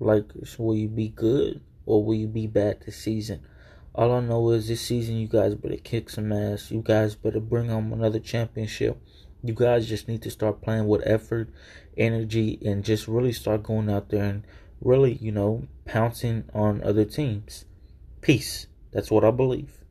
Like, will you be good or will you be bad this season? All I know is this season you guys better kick some ass. You guys better bring home another championship. You guys just need to start playing with effort, energy, and just really start going out there and really, you know, pouncing on other teams. Peace. That's what I believe.